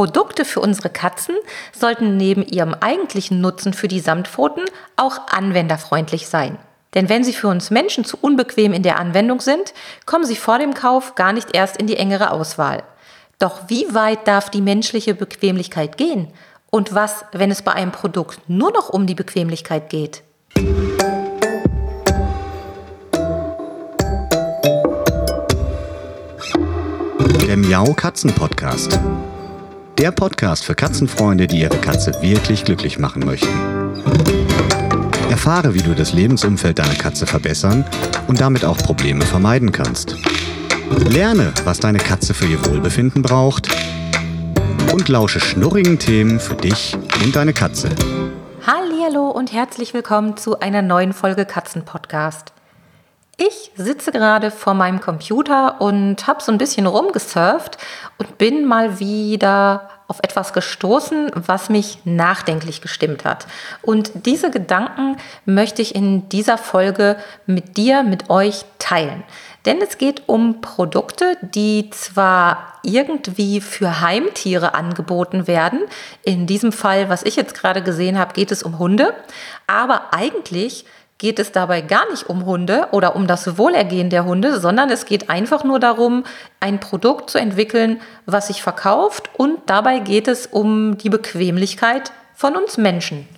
Produkte für unsere Katzen sollten neben ihrem eigentlichen Nutzen für die Samtpfoten auch anwenderfreundlich sein. Denn wenn sie für uns Menschen zu unbequem in der Anwendung sind, kommen sie vor dem Kauf gar nicht erst in die engere Auswahl. Doch wie weit darf die menschliche Bequemlichkeit gehen? Und was, wenn es bei einem Produkt nur noch um die Bequemlichkeit geht? Der Miau Katzen Podcast. Der Podcast für Katzenfreunde, die ihre Katze wirklich glücklich machen möchten. Erfahre, wie du das Lebensumfeld deiner Katze verbessern und damit auch Probleme vermeiden kannst. Lerne, was deine Katze für ihr Wohlbefinden braucht und lausche schnurrigen Themen für dich und deine Katze. Hallo und herzlich willkommen zu einer neuen Folge Katzen Podcast. Ich sitze gerade vor meinem Computer und habe so ein bisschen rumgesurft und bin mal wieder auf etwas gestoßen, was mich nachdenklich gestimmt hat. Und diese Gedanken möchte ich in dieser Folge mit dir, mit euch teilen. Denn es geht um Produkte, die zwar irgendwie für Heimtiere angeboten werden. In diesem Fall, was ich jetzt gerade gesehen habe, geht es um Hunde. Aber eigentlich geht es dabei gar nicht um Hunde oder um das Wohlergehen der Hunde, sondern es geht einfach nur darum, ein Produkt zu entwickeln, was sich verkauft und dabei geht es um die Bequemlichkeit von uns Menschen.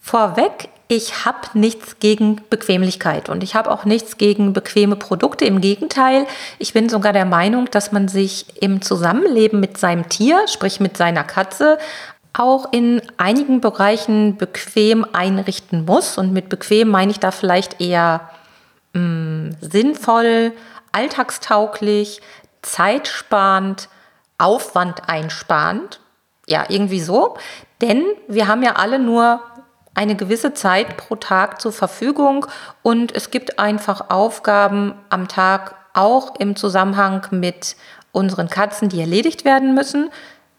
Vorweg, ich habe nichts gegen Bequemlichkeit und ich habe auch nichts gegen bequeme Produkte. Im Gegenteil, ich bin sogar der Meinung, dass man sich im Zusammenleben mit seinem Tier, sprich mit seiner Katze, auch in einigen Bereichen bequem einrichten muss. Und mit bequem meine ich da vielleicht eher mh, mm, sinnvoll, alltagstauglich, zeitsparend, aufwandeinsparend. Ja, irgendwie so. Denn wir haben ja alle nur eine gewisse Zeit pro Tag zur Verfügung und es gibt einfach Aufgaben am Tag auch im Zusammenhang mit unseren Katzen, die erledigt werden müssen.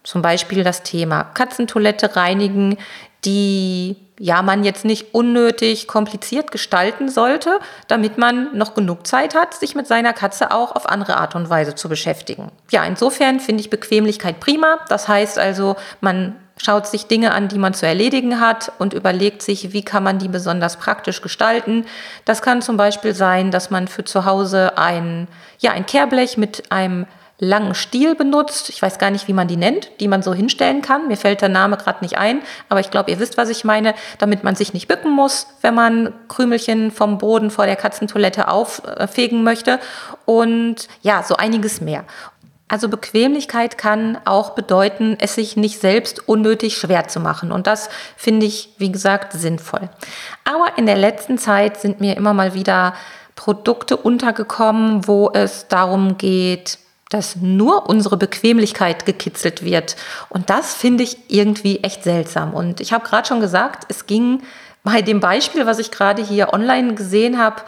Zum Beispiel das Thema Katzentoilette reinigen, die ja man jetzt nicht unnötig kompliziert gestalten sollte, damit man noch genug Zeit hat, sich mit seiner Katze auch auf andere Art und Weise zu beschäftigen. Ja, insofern finde ich Bequemlichkeit prima. Das heißt also, man schaut sich Dinge an, die man zu erledigen hat und überlegt sich, wie kann man die besonders praktisch gestalten. Das kann zum Beispiel sein, dass man für zu Hause ein, ja, ein Kehrblech mit einem langen Stiel benutzt. Ich weiß gar nicht, wie man die nennt, die man so hinstellen kann. Mir fällt der Name gerade nicht ein, aber ich glaube, ihr wisst, was ich meine, damit man sich nicht bücken muss, wenn man Krümelchen vom Boden vor der Katzentoilette auffegen möchte und ja, so einiges mehr. Also Bequemlichkeit kann auch bedeuten, es sich nicht selbst unnötig schwer zu machen. Und das finde ich, wie gesagt, sinnvoll. Aber in der letzten Zeit sind mir immer mal wieder Produkte untergekommen, wo es darum geht, dass nur unsere Bequemlichkeit gekitzelt wird. Und das finde ich irgendwie echt seltsam. Und ich habe gerade schon gesagt, es ging bei dem Beispiel, was ich gerade hier online gesehen habe,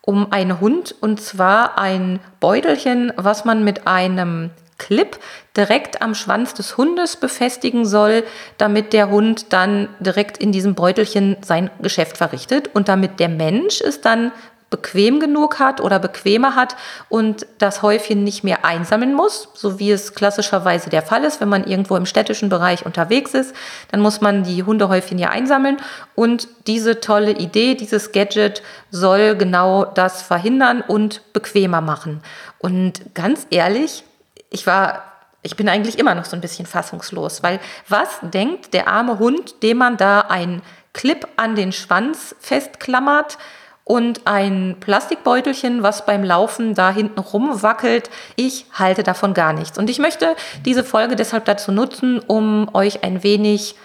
um einen Hund und zwar ein Beutelchen, was man mit einem Clip direkt am Schwanz des Hundes befestigen soll, damit der Hund dann direkt in diesem Beutelchen sein Geschäft verrichtet und damit der Mensch es dann bequem genug hat oder bequemer hat und das Häufchen nicht mehr einsammeln muss, so wie es klassischerweise der Fall ist, wenn man irgendwo im städtischen Bereich unterwegs ist, dann muss man die Hundehäufchen ja einsammeln und diese tolle Idee, dieses Gadget soll genau das verhindern und bequemer machen. Und ganz ehrlich, ich war ich bin eigentlich immer noch so ein bisschen fassungslos, weil was denkt der arme Hund, dem man da ein Clip an den Schwanz festklammert, und ein Plastikbeutelchen, was beim Laufen da hinten rumwackelt. Ich halte davon gar nichts. Und ich möchte diese Folge deshalb dazu nutzen, um euch ein wenig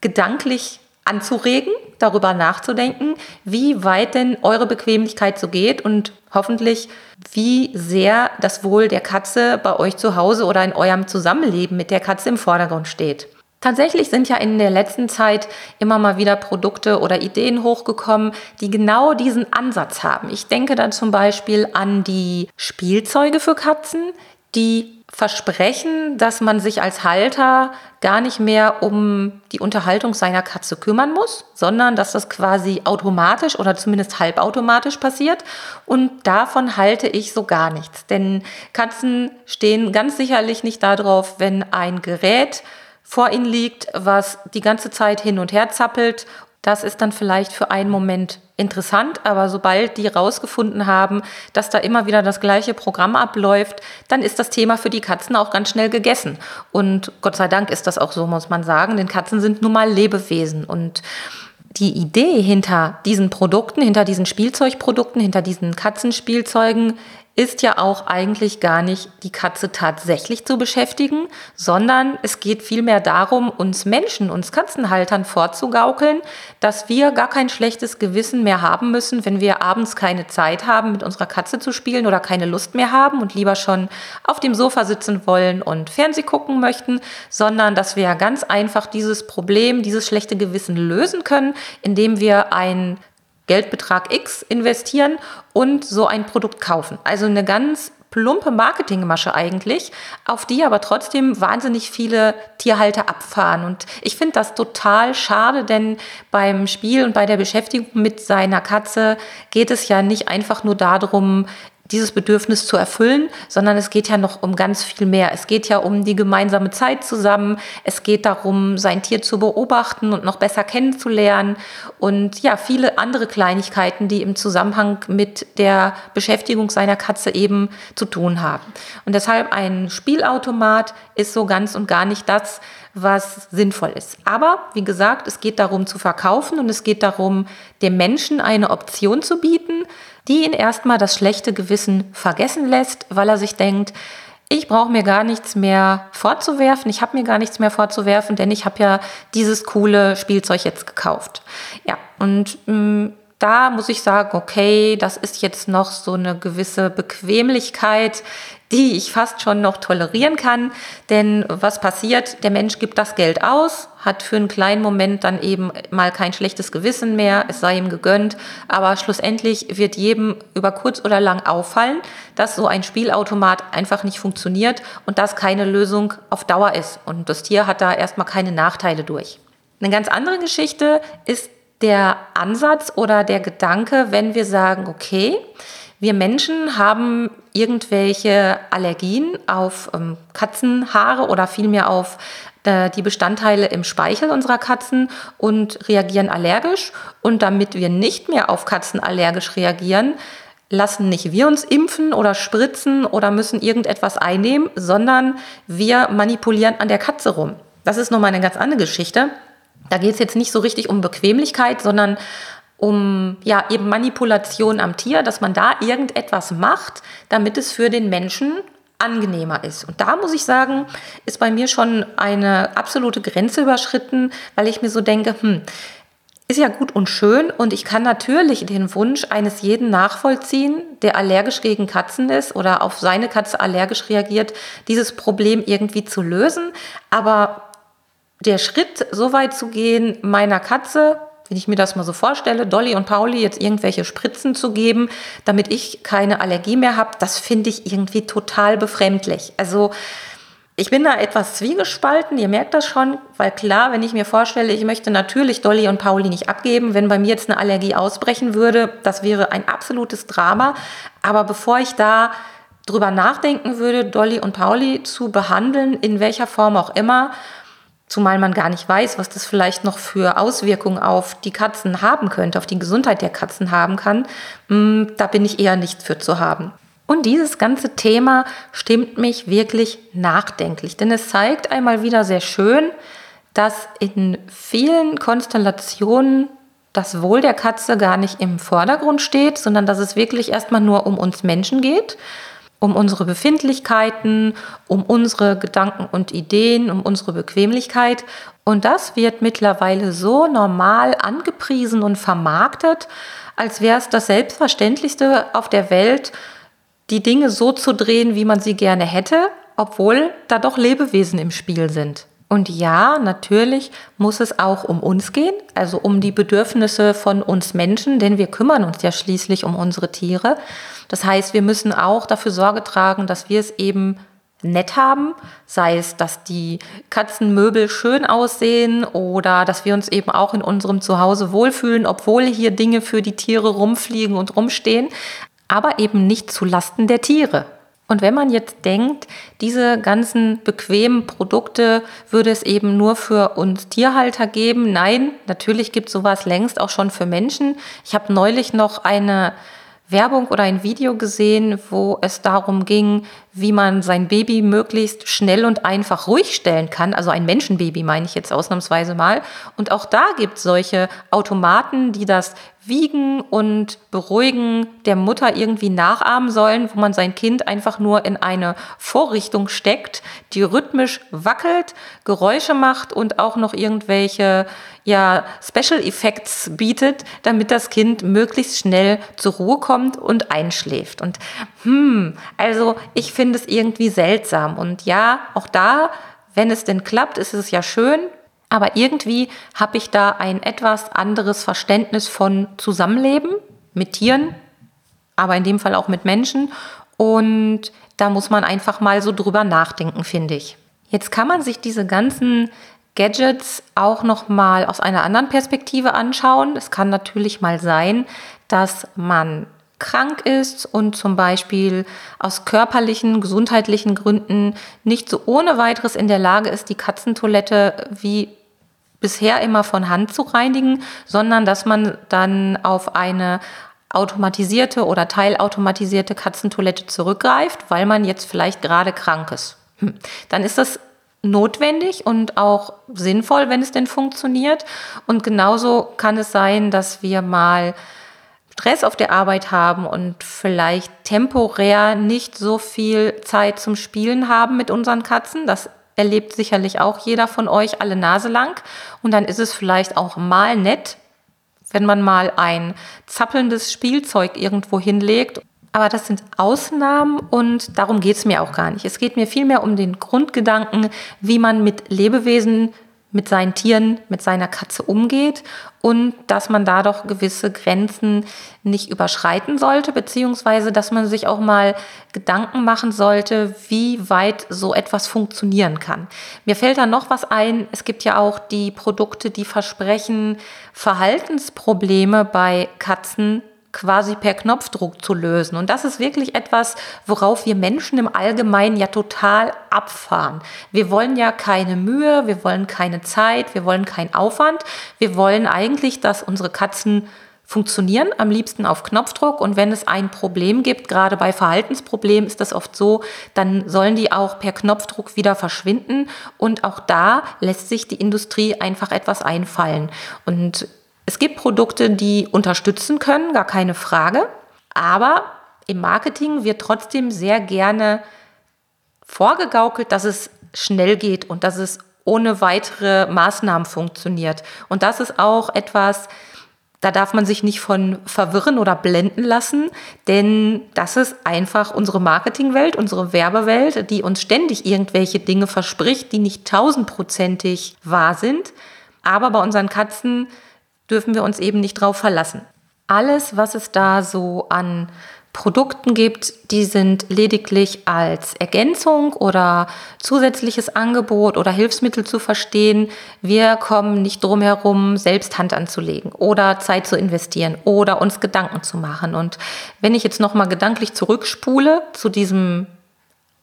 gedanklich anzuregen, darüber nachzudenken, wie weit denn eure Bequemlichkeit so geht und hoffentlich, wie sehr das Wohl der Katze bei euch zu Hause oder in eurem Zusammenleben mit der Katze im Vordergrund steht. Tatsächlich sind ja in der letzten Zeit immer mal wieder Produkte oder Ideen hochgekommen, die genau diesen Ansatz haben. Ich denke dann zum Beispiel an die Spielzeuge für Katzen, die versprechen, dass man sich als Halter gar nicht mehr um die Unterhaltung seiner Katze kümmern muss, sondern dass das quasi automatisch oder zumindest halbautomatisch passiert. Und davon halte ich so gar nichts. Denn Katzen stehen ganz sicherlich nicht darauf, wenn ein Gerät vor ihnen liegt, was die ganze Zeit hin und her zappelt das ist dann vielleicht für einen Moment interessant, aber sobald die rausgefunden haben, dass da immer wieder das gleiche Programm abläuft, dann ist das Thema für die Katzen auch ganz schnell gegessen. Und Gott sei Dank ist das auch so, muss man sagen, denn Katzen sind nun mal Lebewesen und die Idee hinter diesen Produkten, hinter diesen Spielzeugprodukten, hinter diesen Katzenspielzeugen ist ja auch eigentlich gar nicht die Katze tatsächlich zu beschäftigen, sondern es geht vielmehr darum, uns Menschen, uns Katzenhaltern vorzugaukeln, dass wir gar kein schlechtes Gewissen mehr haben müssen, wenn wir abends keine Zeit haben, mit unserer Katze zu spielen oder keine Lust mehr haben und lieber schon auf dem Sofa sitzen wollen und Fernseh gucken möchten, sondern dass wir ganz einfach dieses Problem, dieses schlechte Gewissen lösen können, indem wir ein Geldbetrag X investieren und so ein Produkt kaufen. Also eine ganz plumpe Marketingmasche eigentlich, auf die aber trotzdem wahnsinnig viele Tierhalter abfahren. Und ich finde das total schade, denn beim Spiel und bei der Beschäftigung mit seiner Katze geht es ja nicht einfach nur darum, dieses Bedürfnis zu erfüllen, sondern es geht ja noch um ganz viel mehr. Es geht ja um die gemeinsame Zeit zusammen. Es geht darum, sein Tier zu beobachten und noch besser kennenzulernen und ja, viele andere Kleinigkeiten, die im Zusammenhang mit der Beschäftigung seiner Katze eben zu tun haben. Und deshalb ein Spielautomat ist so ganz und gar nicht das, was sinnvoll ist. Aber wie gesagt, es geht darum zu verkaufen und es geht darum, dem Menschen eine Option zu bieten, die ihn erstmal das schlechte Gewissen vergessen lässt, weil er sich denkt, ich brauche mir gar nichts mehr vorzuwerfen, ich habe mir gar nichts mehr vorzuwerfen, denn ich habe ja dieses coole Spielzeug jetzt gekauft. Ja, und mh, mm, da muss ich sagen, okay, das ist jetzt noch so eine gewisse Bequemlichkeit, die ich fast schon noch tolerieren kann. Denn was passiert? Der Mensch gibt das Geld aus, hat für einen kleinen Moment dann eben mal kein schlechtes Gewissen mehr, es sei ihm gegönnt. Aber schlussendlich wird jedem über kurz oder lang auffallen, dass so ein Spielautomat einfach nicht funktioniert und das keine Lösung auf Dauer ist. Und das Tier hat da erstmal keine Nachteile durch. Eine ganz andere Geschichte ist der Ansatz oder der Gedanke, wenn wir sagen, okay, wir Menschen haben irgendwelche Allergien auf ähm, Katzenhaare oder vielmehr auf äh, die Bestandteile im Speichel unserer Katzen und reagieren allergisch. Und damit wir nicht mehr auf Katzen allergisch reagieren, lassen nicht wir uns impfen oder spritzen oder müssen irgendetwas einnehmen, sondern wir manipulieren an der Katze rum. Das ist nochmal eine ganz andere Geschichte. Da geht es jetzt nicht so richtig um Bequemlichkeit, sondern um ja eben Manipulation am Tier, dass man da irgendetwas macht, damit es für den Menschen angenehmer ist. Und da muss ich sagen, ist bei mir schon eine absolute Grenze überschritten, weil ich mir so denke, hm, ist ja gut und schön und ich kann natürlich den Wunsch eines jeden nachvollziehen, der allergisch gegen Katzen ist oder auf seine Katze allergisch reagiert, dieses Problem irgendwie zu lösen. Aber der Schritt, so weit zu gehen, meiner Katze wenn ich mir das mal so vorstelle, Dolly und Pauli jetzt irgendwelche Spritzen zu geben, damit ich keine Allergie mehr habe, das finde ich irgendwie total befremdlich. Also ich bin da etwas zwiegespalten, ihr merkt das schon, weil klar, wenn ich mir vorstelle, ich möchte natürlich Dolly und Pauli nicht abgeben, wenn bei mir jetzt eine Allergie ausbrechen würde, das wäre ein absolutes Drama. Aber bevor ich da drüber nachdenken würde, Dolly und Pauli zu behandeln, in welcher Form auch immer, Zumal man gar nicht weiß, was das vielleicht noch für Auswirkungen auf die Katzen haben könnte, auf die Gesundheit der Katzen haben kann. Mm, da bin ich eher nicht für zu haben. Und dieses ganze Thema stimmt mich wirklich nachdenklich, denn es zeigt einmal wieder sehr schön, dass in vielen Konstellationen das Wohl der Katze gar nicht im Vordergrund steht, sondern dass es wirklich erstmal nur um uns Menschen geht um unsere Befindlichkeiten, um unsere Gedanken und Ideen, um unsere Bequemlichkeit. Und das wird mittlerweile so normal angepriesen und vermarktet, als wäre es das Selbstverständlichste auf der Welt, die Dinge so zu drehen, wie man sie gerne hätte, obwohl da doch Lebewesen im Spiel sind. Und ja, natürlich muss es auch um uns gehen, also um die Bedürfnisse von uns Menschen, denn wir kümmern uns ja schließlich um unsere Tiere. Das heißt, wir müssen auch dafür Sorge tragen, dass wir es eben nett haben, sei es, dass die Katzenmöbel schön aussehen oder dass wir uns eben auch in unserem Zuhause wohlfühlen, obwohl hier Dinge für die Tiere rumfliegen und rumstehen, aber eben nicht zu Lasten der Tiere. Und wenn man jetzt denkt, diese ganzen bequemen Produkte würde es eben nur für uns Tierhalter geben, nein, natürlich gibt es sowas längst auch schon für Menschen. Ich habe neulich noch eine Werbung oder ein Video gesehen, wo es darum ging, wie man sein Baby möglichst schnell und einfach ruhig stellen kann. Also ein Menschenbaby meine ich jetzt ausnahmsweise mal. Und auch da gibt es solche Automaten, die das Wiegen und Beruhigen der Mutter irgendwie nachahmen sollen, wo man sein Kind einfach nur in eine Vorrichtung steckt, die rhythmisch wackelt, Geräusche macht und auch noch irgendwelche ja, Special Effects bietet, damit das Kind möglichst schnell zur Ruhe kommt und einschläft. Und hm, also ich finde es irgendwie seltsam. Und ja, auch da, wenn es denn klappt, ist es ja schön, aber irgendwie habe ich da ein etwas anderes Verständnis von Zusammenleben mit Tieren, aber in dem Fall auch mit Menschen. Und da muss man einfach mal so drüber nachdenken, finde ich. Jetzt kann man sich diese ganzen Gadgets auch noch mal aus einer anderen Perspektive anschauen. Es kann natürlich mal sein, dass man krank ist und zum Beispiel aus körperlichen, gesundheitlichen Gründen nicht so ohne weiteres in der Lage ist, die Katzentoilette wie bisher immer von Hand zu reinigen, sondern dass man dann auf eine automatisierte oder teilautomatisierte Katzentoilette zurückgreift, weil man jetzt vielleicht gerade krank ist. Hm. Dann ist das notwendig und auch sinnvoll, wenn es denn funktioniert. Und genauso kann es sein, dass wir mal Stress auf der Arbeit haben und vielleicht temporär nicht so viel Zeit zum Spielen haben mit unseren Katzen. Das erlebt sicherlich auch jeder von euch alle Nase lang. Und dann ist es vielleicht auch mal nett, wenn man mal ein zappelndes Spielzeug irgendwo hinlegt. Aber das sind Ausnahmen und darum geht es mir auch gar nicht. Es geht mir vielmehr um den Grundgedanken, wie man mit Lebewesen mit seinen Tieren, mit seiner Katze umgeht und dass man da doch gewisse Grenzen nicht überschreiten sollte, beziehungsweise dass man sich auch mal Gedanken machen sollte, wie weit so etwas funktionieren kann. Mir fällt da noch was ein. Es gibt ja auch die Produkte, die versprechen, Verhaltensprobleme bei Katzen quasi per Knopfdruck zu lösen. Und das ist wirklich etwas, worauf wir Menschen im Allgemeinen ja total abfahren. Wir wollen ja keine Mühe, wir wollen keine Zeit, wir wollen keinen Aufwand. Wir wollen eigentlich, dass unsere Katzen funktionieren, am liebsten auf Knopfdruck. Und wenn es ein Problem gibt, gerade bei Verhaltensproblemen ist das oft so, dann sollen die auch per Knopfdruck wieder verschwinden. Und auch da lässt sich die Industrie einfach etwas einfallen. Und es gibt Produkte, die unterstützen können, gar keine Frage. Aber im Marketing wird trotzdem sehr gerne vorgegaukelt, dass es schnell geht und dass es ohne weitere Maßnahmen funktioniert. Und das ist auch etwas, da darf man sich nicht von verwirren oder blenden lassen, denn das ist einfach unsere Marketingwelt, unsere Werbewelt, die uns ständig irgendwelche Dinge verspricht, die nicht tausendprozentig wahr sind. Aber bei unseren Katzen dürfen wir uns eben nicht drauf verlassen. Alles, was es da so an Produkten gibt, die sind lediglich als Ergänzung oder zusätzliches Angebot oder Hilfsmittel zu verstehen. Wir kommen nicht drum herum, selbst Hand anzulegen oder Zeit zu investieren oder uns Gedanken zu machen. Und wenn ich jetzt nochmal gedanklich zurückspule zu diesem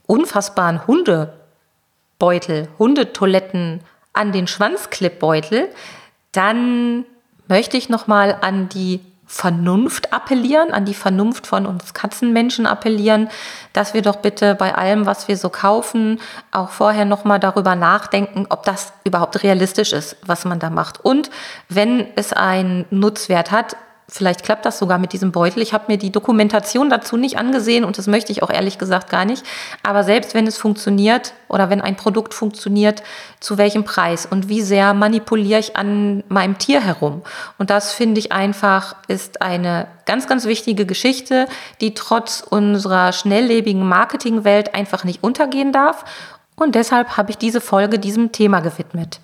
unfassbaren Hundebeutel, Hundetoiletten an den Schwanzklippbeutel, dann möchte ich nochmal an die Vernunft appellieren, an die Vernunft von uns Katzenmenschen appellieren, dass wir doch bitte bei allem, was wir so kaufen, auch vorher nochmal darüber nachdenken, ob das überhaupt realistisch ist, was man da macht. Und wenn es einen Nutzwert hat, Vielleicht klappt das sogar mit diesem Beutel. Ich habe mir die Dokumentation dazu nicht angesehen und das möchte ich auch ehrlich gesagt gar nicht. Aber selbst wenn es funktioniert oder wenn ein Produkt funktioniert, zu welchem Preis und wie sehr manipuliere ich an meinem Tier herum? Und das finde ich einfach ist eine ganz, ganz wichtige Geschichte, die trotz unserer schnelllebigen Marketingwelt einfach nicht untergehen darf. Und deshalb habe ich diese Folge diesem Thema gewidmet.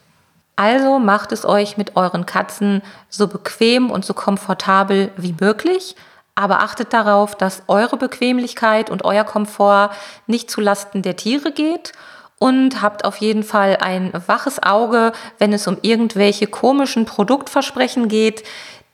Also macht es euch mit euren Katzen so bequem und so komfortabel wie möglich, Aber achtet darauf, dass eure Bequemlichkeit und euer Komfort nicht zulasten der Tiere geht. Und habt auf jeden Fall ein waches Auge, wenn es um irgendwelche komischen Produktversprechen geht,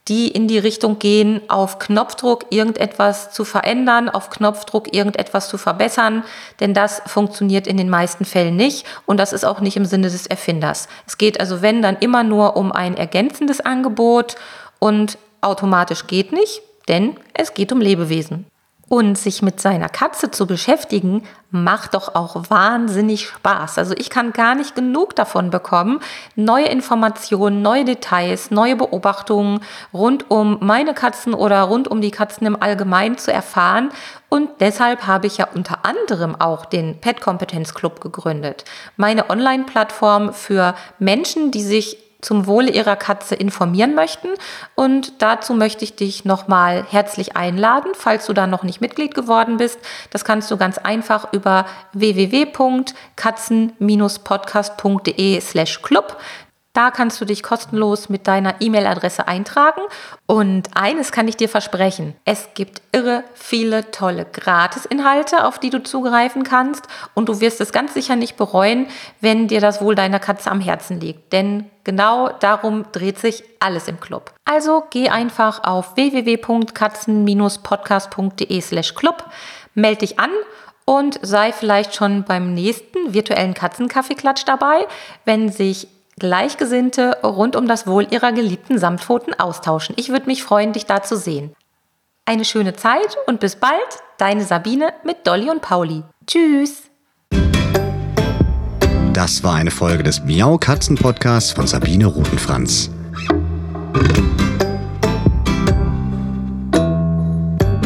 die in die Richtung gehen, auf Knopfdruck irgendetwas zu verändern, auf Knopfdruck irgendetwas zu verbessern, denn das funktioniert in den meisten Fällen nicht und das ist auch nicht im Sinne des Erfinders. Es geht also, wenn, dann immer nur um ein ergänzendes Angebot und automatisch geht nicht, denn es geht um Lebewesen. Und sich mit seiner Katze zu beschäftigen, macht doch auch wahnsinnig Spaß. Also ich kann gar nicht genug davon bekommen, neue Informationen, neue Details, neue Beobachtungen rund um meine Katzen oder rund um die Katzen im Allgemeinen zu erfahren. Und deshalb habe ich ja unter anderem auch den Pet Kompetenz Club gegründet. Meine Online-Plattform für Menschen, die sich zum Wohle ihrer Katze informieren möchten. Und dazu möchte ich dich nochmal herzlich einladen, falls du da noch nicht Mitglied geworden bist. Das kannst du ganz einfach über www.katzen-podcast.de slash club. Da kannst du dich kostenlos mit deiner E-Mail-Adresse eintragen. Und eines kann ich dir versprechen. Es gibt irre viele tolle Gratisinhalte, auf die du zugreifen kannst. Und du wirst es ganz sicher nicht bereuen, wenn dir das Wohl deiner Katze am Herzen liegt. Denn genau darum dreht sich alles im Club. Also geh einfach auf www.katzen-podcast.de slash club, melde dich an und sei vielleicht schon beim nächsten virtuellen Katzenkaffeeklatsch dabei, wenn sich Gleichgesinnte rund um das Wohl ihrer geliebten Samtpfoten austauschen. Ich würde mich freuen, dich da zu sehen. Eine schöne Zeit und bis bald, deine Sabine mit Dolly und Pauli. Tschüss! Das war eine Folge des Miau Katzen Podcasts von Sabine Rutenfranz.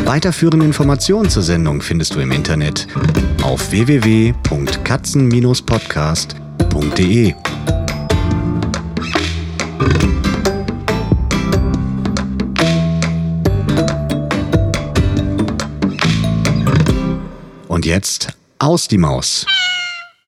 Weiterführende Informationen zur Sendung findest du im Internet auf www.katzen-podcast.de. Und jetzt aus die Maus.